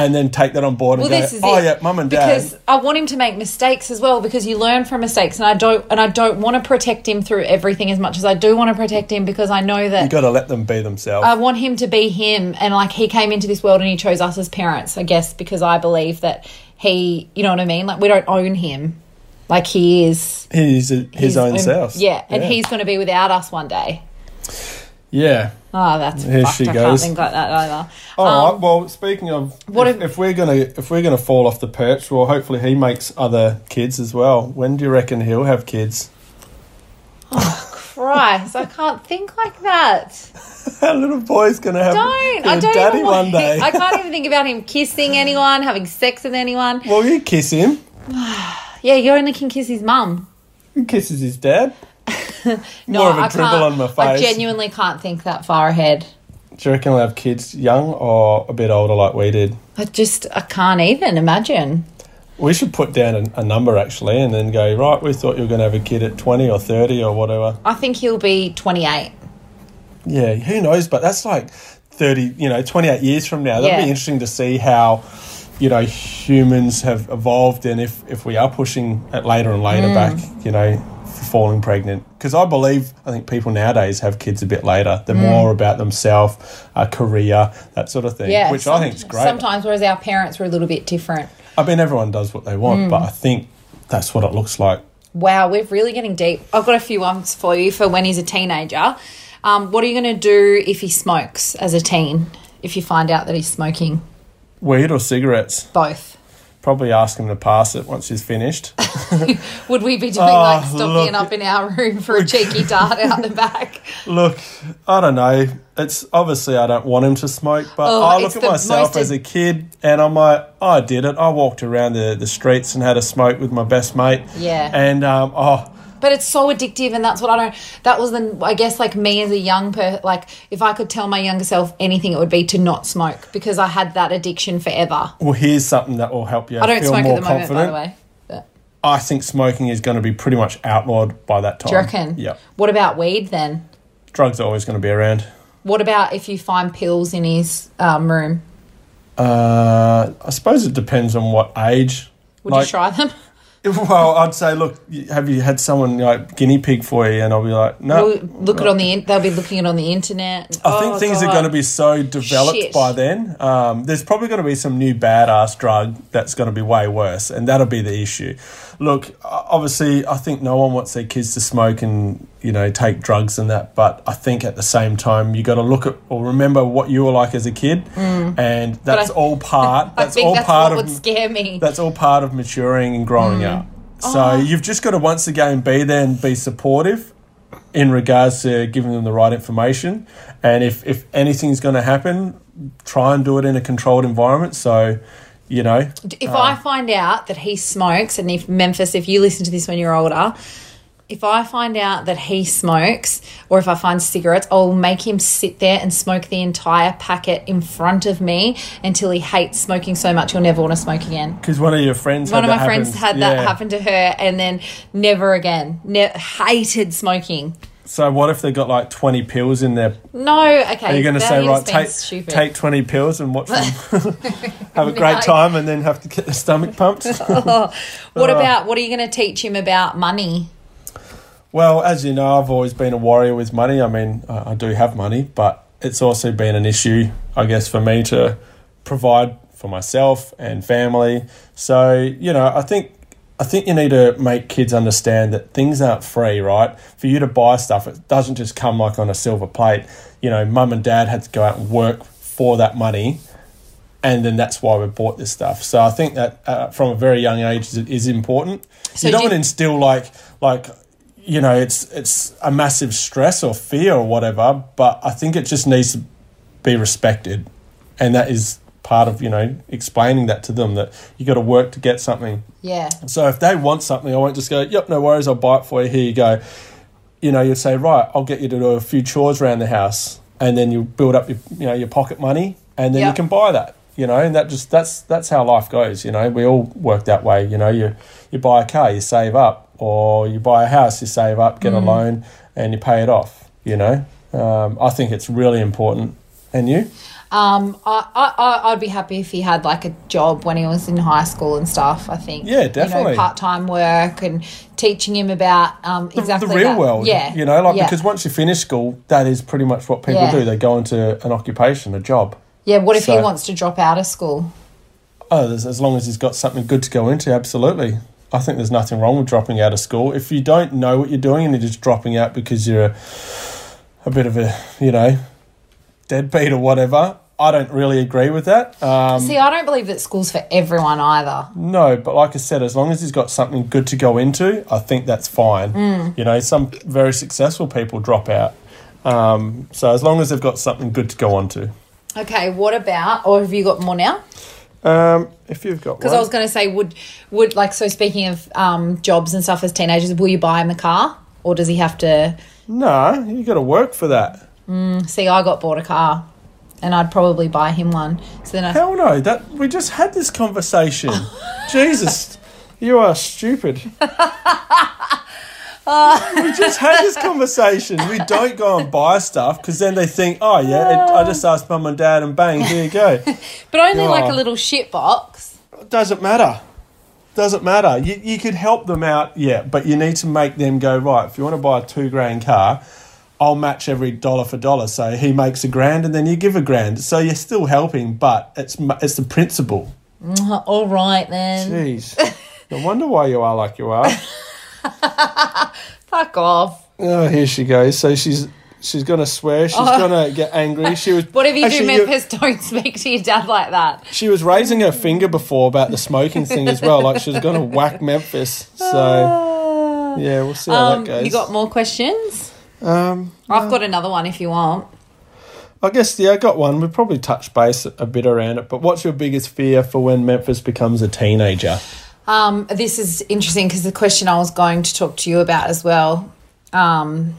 Speaker 2: And then take that on board and.
Speaker 1: Well,
Speaker 2: go,
Speaker 1: this is
Speaker 2: oh
Speaker 1: it.
Speaker 2: yeah, mum and dad.
Speaker 1: Because I want him to make mistakes as well because you learn from mistakes and I don't and I don't want to protect him through everything as much as I do want to protect him because I know that
Speaker 2: you got to let them be themselves.
Speaker 1: I want him to be him and like he came into this world and he chose us as parents, I guess, because I believe that he, you know what I mean? Like we don't own him. Like he is
Speaker 2: He's a, his own self.
Speaker 1: Yeah, and he's going to be without us one day.
Speaker 2: yeah.
Speaker 1: Oh, that's
Speaker 2: Here
Speaker 1: fucked.
Speaker 2: she
Speaker 1: I
Speaker 2: goes.
Speaker 1: can't think like that either.
Speaker 2: All
Speaker 1: Um,
Speaker 2: right. Well, speaking of,
Speaker 1: what
Speaker 2: if,
Speaker 1: if-
Speaker 2: we're gonna if we're gonna fall off the perch, well, hopefully he makes other kids as well. When do you reckon he'll have kids?
Speaker 1: Oh Christ, I can't think like that.
Speaker 2: That little boy's gonna have
Speaker 1: Don't. I don't
Speaker 2: daddy
Speaker 1: even
Speaker 2: one
Speaker 1: want,
Speaker 2: day.
Speaker 1: I can't even think about him kissing anyone, having sex with anyone.
Speaker 2: well, you kiss him.
Speaker 1: Yeah, you only can kiss his mum.
Speaker 2: He kisses his dad.
Speaker 1: No,
Speaker 2: More of a
Speaker 1: I
Speaker 2: dribble on my
Speaker 1: I genuinely can't think that far ahead.
Speaker 2: Do you reckon he'll have kids young or a bit older like we did?
Speaker 1: I just I can't even imagine.
Speaker 2: We should put down a, a number actually, and then go right. We thought you were going to have a kid at twenty or thirty or whatever.
Speaker 1: I think he'll be 28.
Speaker 2: Yeah, who knows? But that's like 30, you know, 28 years from now. That'd
Speaker 1: Yeah.
Speaker 2: be interesting to see how, you know, humans have evolved and if, if we are pushing it later and later
Speaker 1: Mm.
Speaker 2: back, you know, falling pregnant. Because I believe, I think people nowadays have kids a bit later. They're more about themselves, a career, that sort of thing,
Speaker 1: Mm. Yeah,
Speaker 2: which I think is great.
Speaker 1: Sometimes, whereas our parents were a little bit different.
Speaker 2: I mean, everyone does what they want,
Speaker 1: Mm.
Speaker 2: but I think that's what it looks like.
Speaker 1: Wow, we're really getting deep. I've got a few ones for you for when he's a teenager. Um, what are you going to do if he smokes as a teen? If you find out that he's smoking,
Speaker 2: Weed or cigarettes?
Speaker 1: both.
Speaker 2: Probably ask him to pass it once he's finished.
Speaker 1: Would we be doing
Speaker 2: Oh,
Speaker 1: like stocking
Speaker 2: look.
Speaker 1: up in our room for a cheeky dart out the back?
Speaker 2: Look, I don't know. It's obviously I don't want him to smoke, but
Speaker 1: Oh,
Speaker 2: I look at myself as a kid and I'm like, I did it. I walked around the, the streets and had a smoke with my best mate.
Speaker 1: Yeah.
Speaker 2: And um, oh,
Speaker 1: But it's so addictive, and that's what I don't. That was the, I guess, like me as a young person like if I could tell my younger self anything, it would be to not smoke because I had that addiction forever.
Speaker 2: well, here's something that will help you
Speaker 1: I don't
Speaker 2: feel
Speaker 1: smoke
Speaker 2: more
Speaker 1: at the moment, by the way. But,
Speaker 2: I think smoking is going to be pretty much outlawed by that time.
Speaker 1: do you reckon?
Speaker 2: Yeah.
Speaker 1: What about weed then?
Speaker 2: Drugs are always going to be around.
Speaker 1: What about if you find pills in his um, room?
Speaker 2: Uh, I suppose it depends on what age.
Speaker 1: Would
Speaker 2: Like-
Speaker 1: you try them?
Speaker 2: Well, I'd say, look, have you had someone like guinea pig for you? And I'll be like, no.
Speaker 1: We'll look it on the. in- They'll be looking it on the internet.
Speaker 2: I think
Speaker 1: Oh,
Speaker 2: things are going to be so developed
Speaker 1: Shit.
Speaker 2: by then. Um, there's probably going to be some new badass drug that's going to be way worse, and that'll be the issue. Look, obviously, I think no one wants their kids to smoke and you know take drugs and that, but I think at the same time you got to look at or remember what you were like as a kid, and that's
Speaker 1: Mm. I-
Speaker 2: all part. That's all
Speaker 1: that's
Speaker 2: part of
Speaker 1: would scare me.
Speaker 2: that's all part of maturing and growing
Speaker 1: Mm.
Speaker 2: up. So
Speaker 1: Oh.
Speaker 2: you've just got to once again be there and be supportive in regards to giving them the right information. And if, if anything's going to happen, try and do it in a controlled environment. So, you know,
Speaker 1: If I find out that he smokes, and if Memphis, if you listen to this when you're older, if I find out that he smokes, or if I find cigarettes, I'll make him sit there and smoke the entire packet in front of me until he hates smoking so much he'll never want to smoke again.
Speaker 2: because one of your friends,
Speaker 1: One
Speaker 2: had
Speaker 1: of my
Speaker 2: that
Speaker 1: friends
Speaker 2: happen.
Speaker 1: had that happen to her, and then never again. Ne- hated smoking.
Speaker 2: So what if they got like twenty pills in there?
Speaker 1: No, okay.
Speaker 2: Are you going to say right? Take
Speaker 1: stupid.
Speaker 2: take twenty pills and watch them have a great
Speaker 1: No.
Speaker 2: time, and then have to get the stomach pumped.
Speaker 1: What
Speaker 2: Uh.
Speaker 1: about what are you going to teach him about money?
Speaker 2: Well, as you know, I've always been a warrior with money. I mean, I do have money, but it's also been an issue, I guess, for me to provide for myself and family. So, you know, I think I think you need to make kids understand that things aren't free, right? For you to buy stuff, it doesn't just come like on a silver plate. You know, mum and dad had to go out and work for that money and then that's why we bought this stuff. So I think that uh, from a very young age is, is important.
Speaker 1: So
Speaker 2: you don't
Speaker 1: do-
Speaker 2: want to instill like like you know it's it's a massive stress or fear or whatever, but I think it just needs to be respected, and that is part of you know explaining that to them that you got to work to get something.
Speaker 1: Yeah.
Speaker 2: So if they want something, I won't just go, "Yep, no worries, I'll buy it for you. Here you go." you know, you'd say, right, I'll get you to do a few chores around the house, and then you build up your, you know, your pocket money, and then
Speaker 1: Yep.
Speaker 2: you can buy that. You know, and that just that's that's how life goes. You know, we all work that way. You know, you you buy a car, you save up, or you buy a house, you save up, get a loan, and you pay it off. You know, um, I think it's really important. And you?
Speaker 1: Um, I, I, I'd be happy if he had like a job when he was in high school and stuff. I think.
Speaker 2: Yeah, definitely.
Speaker 1: You know, part time work and teaching him about um
Speaker 2: the-
Speaker 1: exactly
Speaker 2: the real
Speaker 1: that.
Speaker 2: world.
Speaker 1: Yeah,
Speaker 2: You know, like
Speaker 1: yeah.
Speaker 2: because once you finish school, that is pretty much what people
Speaker 1: Yeah.
Speaker 2: do. They go into an occupation, a job.
Speaker 1: yeah. What if he wants to drop out of school?
Speaker 2: Oh, there's- as long as he's got something good to go into, absolutely. I think there's nothing wrong with dropping out of school. If you don't know what you're doing and you're just dropping out because you're a, a bit of a, you know, deadbeat or whatever, I don't really agree with that. Um,
Speaker 1: See, I don't believe that school's for everyone either.
Speaker 2: no, but like I said, as long as he's got something good to go into, I think that's fine.
Speaker 1: Mm.
Speaker 2: You know, some very successful people drop out. Um, so as long as they've got something good to go on to.
Speaker 1: Okay, what about? Or have you got more now?
Speaker 2: Um, if you've got
Speaker 1: Because. I was going to say, would would like so? Speaking of um, jobs and stuff as teenagers, will you buy him a car, or does he have to?
Speaker 2: no, you got to work for that.
Speaker 1: See, I got bought a car, and I'd probably buy him one. So then I
Speaker 2: Hell no! That we just had this conversation. Jesus, you are stupid. we just had this conversation. We don't go and buy stuff because then they think, oh yeah, it, I just asked mum and dad, and bang, here you go.
Speaker 1: But only like a little shit box.
Speaker 2: Doesn't matter. Doesn't matter. You, you could help them out, yeah, but you need to make them go right. If you want to buy a two grand car, I'll match every dollar for dollar. So he makes a grand, and then you give a grand. So you're still helping, but it's it's the principle. Mm-hmm.
Speaker 1: All right then.
Speaker 2: Jeez. no wonder why you are like you are.
Speaker 1: Fuck off.
Speaker 2: Oh, here she goes. So she's she's gonna swear. She's gonna get angry. She was.
Speaker 1: Oh. What if you
Speaker 2: actually,
Speaker 1: do Memphis? Don't speak to your dad like that.
Speaker 2: She was raising her finger before about the smoking thing as well. Like she was gonna whack Memphis. So yeah, we'll see how
Speaker 1: Um,
Speaker 2: that goes.
Speaker 1: you got more questions?
Speaker 2: um,
Speaker 1: I've got another one if you want.
Speaker 2: I guess yeah, I got one. We probably touched base a bit around it. But what's your biggest fear for when Memphis becomes a teenager?
Speaker 1: Um, this is interesting because the question I was going to talk to you about as well. Um,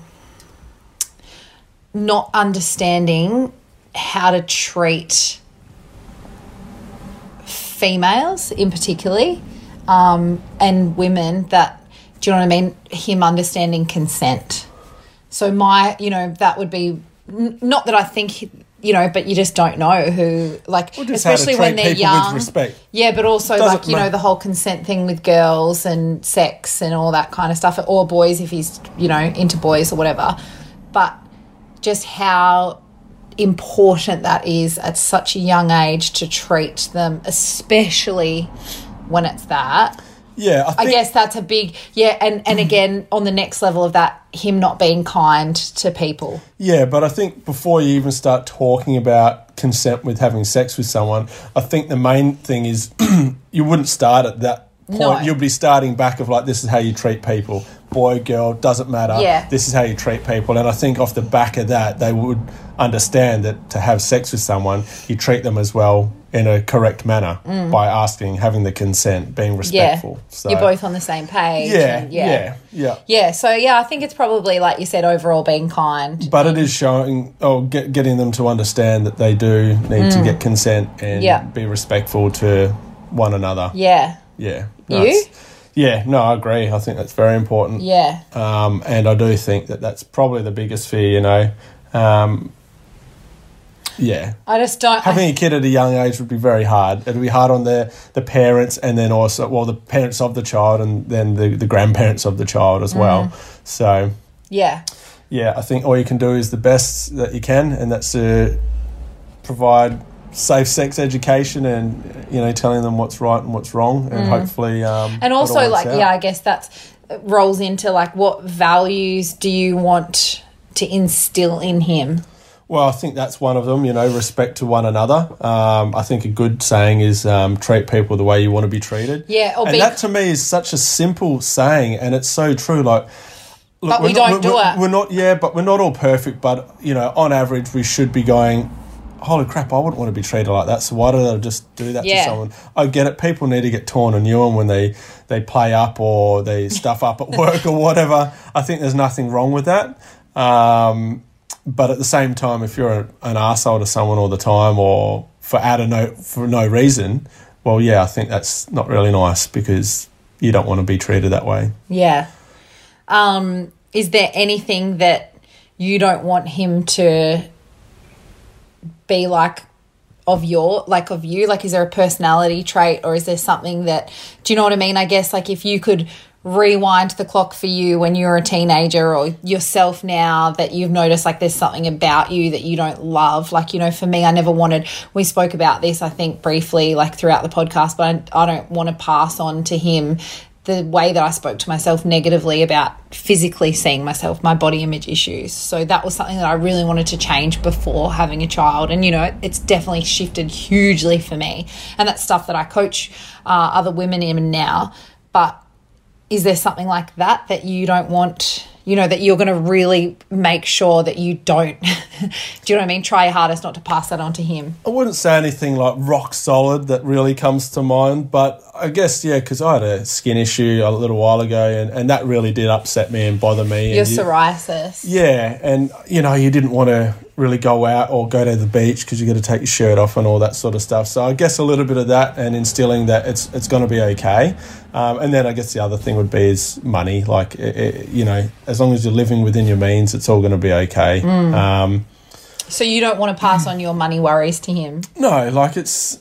Speaker 1: not understanding how to treat females in particularly um, and women that do you know what I mean? Him understanding consent. So my, you know, that would be not that I think, you know, but you just don't know who, like, especially when they're young. Yeah, but also
Speaker 2: Doesn't
Speaker 1: like you know the whole consent thing with girls and sex and all that kind of stuff, or boys if he's you know into boys or whatever. But just how important that is at such a young age to treat them, especially when it's that.
Speaker 2: Yeah, I,
Speaker 1: I guess that's a big yeah, and and again on the next level of that, him not being kind to people.
Speaker 2: Yeah, but I think before you even start talking about consent with having sex with someone, I think the main thing is you wouldn't start at that point.
Speaker 1: No.
Speaker 2: You'll be starting back of like, this is how you treat people. Boy, girl, doesn't matter.
Speaker 1: Yeah.
Speaker 2: This is how you treat people. And I think off the back of that, they would understand that to have sex with someone, you treat them as well in a correct manner by asking, having the consent, being
Speaker 1: Mm. Yeah,
Speaker 2: respectful. So,
Speaker 1: you're both on the same page.
Speaker 2: yeah,
Speaker 1: and
Speaker 2: yeah, yeah,
Speaker 1: Yeah, so yeah, I think it's probably like you said, overall being kind.
Speaker 2: But it is showing, oh, get, getting them to understand that they do need to get consent and
Speaker 1: Mm. Yeah.
Speaker 2: be respectful to one another.
Speaker 1: Yeah,
Speaker 2: Yeah.
Speaker 1: You?
Speaker 2: Yeah, no, I agree. I think that's very important.
Speaker 1: yeah,
Speaker 2: Um, and I do think that that's probably the biggest fear, you know. Um, yeah.
Speaker 1: I just don't.
Speaker 2: Having a kid at a young age would be very hard. It'd be hard on the, the parents and then also, well, the parents of the child and then the, the grandparents of the child as well.
Speaker 1: Mm.
Speaker 2: So,
Speaker 1: yeah,
Speaker 2: yeah, I think all you can do is the best that you can, and that's to provide safe sex education and you know telling them what's right and what's wrong, and hopefully, um,
Speaker 1: and also like
Speaker 2: out.
Speaker 1: yeah, I guess that's rolls into like what values do you want to instill in him?
Speaker 2: Well, I think that's one of them. You know, respect to one another. Um, I think a good saying is um, treat people the way you want to be treated.
Speaker 1: Yeah, or
Speaker 2: and
Speaker 1: be-
Speaker 2: that to me is such a simple saying, and it's so true. Like. look,
Speaker 1: But we
Speaker 2: we're not-
Speaker 1: don't do
Speaker 2: we're-
Speaker 1: it.
Speaker 2: We're not, yeah, but we're not all perfect. But you know, on average, we should be going. Holy crap, I wouldn't want to be treated like that. So why did I just do that
Speaker 1: Yeah.
Speaker 2: to someone? I get it. People need to get torn and new one when they, they play up or they stuff up at work or whatever. I think there's nothing wrong with that. Um, but at the same time, if you're a, an asshole to someone all the time or for out of no for no reason, well, yeah, I think that's not really nice because you don't want to be treated that way.
Speaker 1: Yeah. Um, is there anything that you don't want him to be like of your like of you? Like is there a personality trait or is there something that do you know what i mean? I guess like if you could rewind the clock for you when you were a teenager or yourself now that you've noticed like there's something about you that you don't love. Like you know for me i never wanted we spoke about this i think briefly like throughout the podcast but i, I don't want to pass on to him the way that I spoke to myself negatively about physically seeing myself, my body image issues. So that was something that I really wanted to change before having a child. And, you know, it's definitely shifted hugely for me. And that's stuff that I coach uh, other women in now. But is there something like that that you don't want, you know, that you're going to really make sure that you don't, do you know what I mean? Try your hardest not to pass that on to him.
Speaker 2: I wouldn't say anything like rock solid that really comes to mind, but I guess yeah, because I had a skin issue a little while ago, and, and that really did upset me and bother me.
Speaker 1: Your
Speaker 2: and you-
Speaker 1: psoriasis.
Speaker 2: yeah, and you know you didn't want to really go out or go to the beach because you got to take your shirt off and all that sort of stuff. So I guess a little bit of that and instilling that it's it's going to be okay. Um, and then I guess the other thing would be is money. Like it, it, you know, as long as you're living within your means, it's all going to be okay. Um,
Speaker 1: So you don't want to pass on your money worries to him.
Speaker 2: No, like it's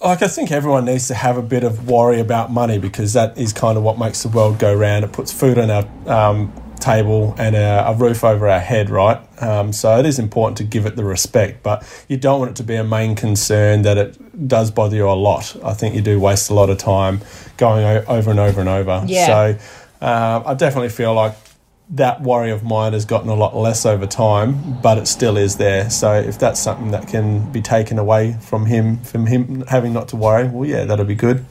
Speaker 2: like I think everyone needs to have a bit of worry about money because that is kind of what makes the world go round. It puts food on our um, table and a, a roof over our head, right? Um, so it is important to give it the respect, but you don't want it to be a main concern that it does bother you a lot. I think you do waste a lot of time going o- over and over and over.
Speaker 1: Yeah.
Speaker 2: So uh, I definitely feel like that worry of mine has gotten a lot less over time, but it still is there. So if that's something that can be taken away from him, from him having not to worry, well, yeah, that'll be good.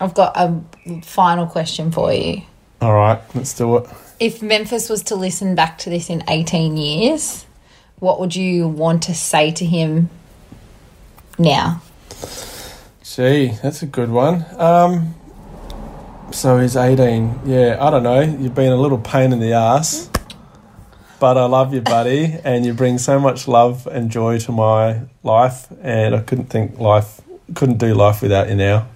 Speaker 1: I've got a final question for you.
Speaker 2: All right, let's do it.
Speaker 1: If Memphis was to listen back to this in 18 years, what would you want to say to him now?
Speaker 2: Gee, that's a good one. Um, so he's 18. Yeah, I don't know. You've been a little pain in the ass, but I love you, buddy, and you bring so much love and joy to my life, and I couldn't think life, couldn't do life without you now.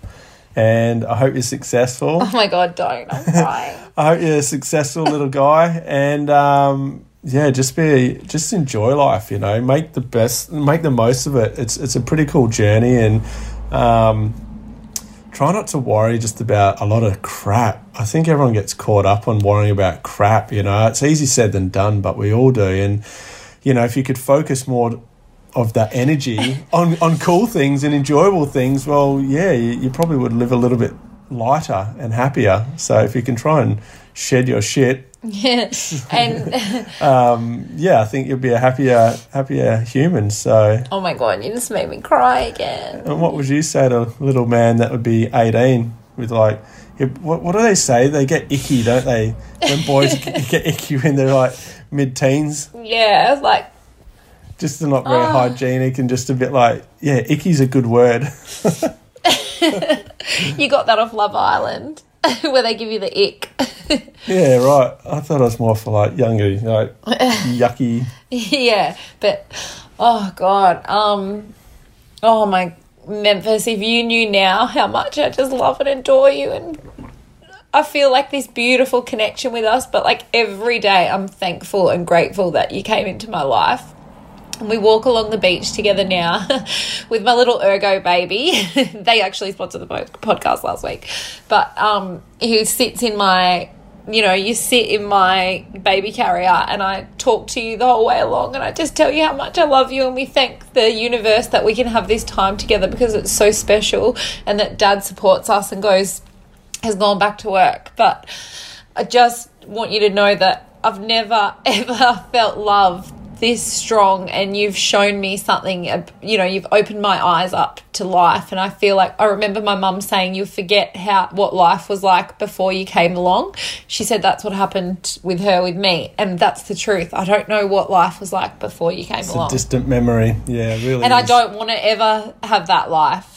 Speaker 2: And I hope you're successful.
Speaker 1: Oh my God, don't. I'm crying.
Speaker 2: I hope you're a successful little guy, and um, yeah, just be, just enjoy life. You know, make the best, make the most of it. It's it's a pretty cool journey, and um, try not to worry just about a lot of crap. I think everyone gets caught up on worrying about crap. You know, it's easy said than done, but we all do. And you know, if you could focus more of that energy on on cool things and enjoyable things, well, yeah, you, you probably would live a little bit lighter and happier. So if you can try and shed your shit,
Speaker 1: yeah. And
Speaker 2: um, yeah, I think you'll be a happier happier human. So,
Speaker 1: oh my God, you just made me cry again.
Speaker 2: and what would you say to a little man that would be eighteen with like? What, what do they say? They get icky, don't they? When boys get icky when they're like mid-teens,
Speaker 1: Yeah, like,
Speaker 2: just not very
Speaker 1: Oh.
Speaker 2: hygienic and just a bit like, yeah, icky's a good word.
Speaker 1: you got that off Love Island where they give you the ick.
Speaker 2: Yeah, right. I thought it was more for like younger, like yucky.
Speaker 1: yeah, but oh god, um, oh my Memphis, if you knew now how much I just love and adore you, and I feel like this beautiful connection with us, but like every day I'm thankful and grateful that you came into my life. And we walk along the beach together now with my little Ergobaby. they actually sponsored the podcast last week, but um, who sits in my, you know, you sit in my baby carrier and I talk to you the whole way along, and I just tell you how much I love you, and we thank the universe that we can have this time together because it's so special, and that Dad supports us and goes has gone back to work. But I just want you to know that I've never ever felt love this strong and you've shown me something, uh, you know, you've opened my eyes up to life. And I feel like I remember my mum saying, you forget how what life was like before you came along. She said that's what happened with her, with me. And that's the truth. I don't know what life was like before you came along.
Speaker 2: It's a distant memory. Yeah, really.
Speaker 1: and I don't want to ever have that life.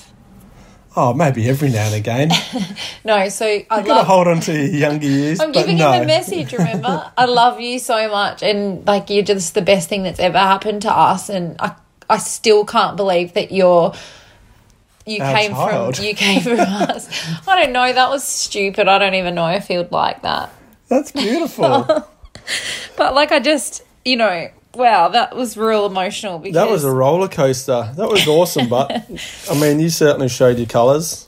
Speaker 2: Oh, maybe every now and again.
Speaker 1: No, so I
Speaker 2: You gotta hold on to your younger years.
Speaker 1: I'm giving
Speaker 2: no.
Speaker 1: him a message, remember? I love you so much and like you're just the best thing that's ever happened to us and I I still can't believe that you're you
Speaker 2: Our
Speaker 1: came
Speaker 2: child.
Speaker 1: from you came from us. I don't know, that was stupid. I don't even know if I feel like that.
Speaker 2: That's beautiful.
Speaker 1: But like I just you know, wow, that was real emotional because
Speaker 2: that was a roller coaster. That was awesome, but I mean, you certainly showed your colours,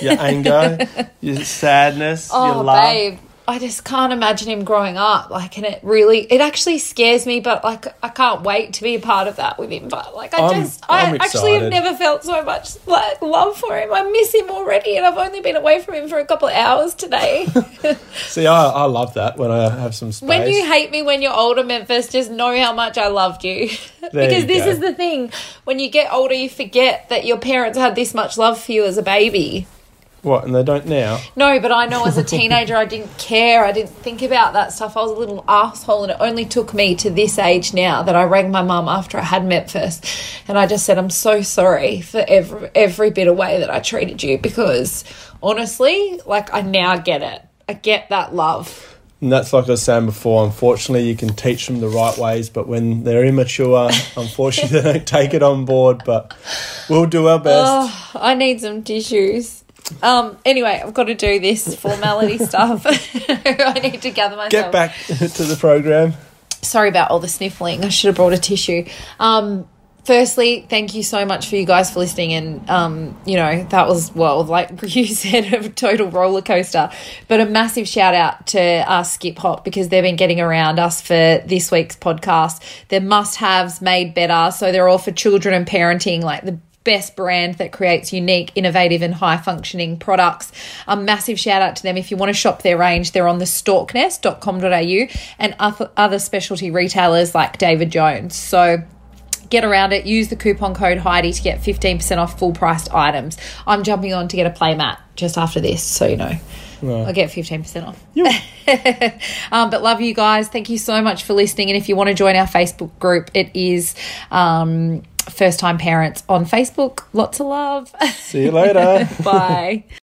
Speaker 2: your anger, your sadness, your
Speaker 1: Oh,
Speaker 2: love.
Speaker 1: babe. I just can't imagine him growing up. Like, and it really, it actually scares me, but like, I can't wait to be a part of that with him. But like, I
Speaker 2: I'm-
Speaker 1: just, I
Speaker 2: I'm
Speaker 1: actually have never felt so much like love for him. I miss him already, and I've only been away from him for a couple of hours today.
Speaker 2: See, I, I love that when I have some space.
Speaker 1: when you hate me when you're older, Memphis, just know how much I loved you. Because
Speaker 2: you
Speaker 1: this
Speaker 2: go.
Speaker 1: is the thing. When you get older, you forget that your parents had this much love for you as a baby.
Speaker 2: What, and they don't now.
Speaker 1: No, but I know as a teenager, I didn't care. I didn't think about that stuff. I was a little asshole, and it only took me to this age now that I rang my mum after I had Memphis, and I just said, "I'm so sorry for every every bit of way that I treated you because honestly, like I now get it. I get that love."
Speaker 2: And that's like I was saying before. Unfortunately, you can teach them the right ways, but when they're immature, unfortunately, they don't take it on board. But we'll do our best.
Speaker 1: Oh, I need some tissues. Um. Anyway, I've got to do this formality stuff. I need to gather myself.
Speaker 2: Get back to the program.
Speaker 1: sorry about all the sniffling. I should have brought a tissue. Um, firstly, thank you so much for you guys for listening. And, um, you know, that was, well, like you said, a total roller coaster. But a massive shout out to uh, Skip Hop because they've been getting around us for this week's podcast. They're must haves made better. So they're all for children and parenting, like the best brand that creates unique, innovative, and high functioning products. A massive shout out to them. If you want to shop their range, they're on thestorknest.com.au and other, specialty retailers like David Jones. So get around it. Use the coupon code Heidi to get 15% off full priced items. I'm jumping on to get a playmat just after this, so you know. I'll get 15% off. um, but love you guys. Thank you so much for listening. And if you want to join our Facebook group, it is um, First Time Parents on Facebook. Lots of love.
Speaker 2: See you later.
Speaker 1: Bye.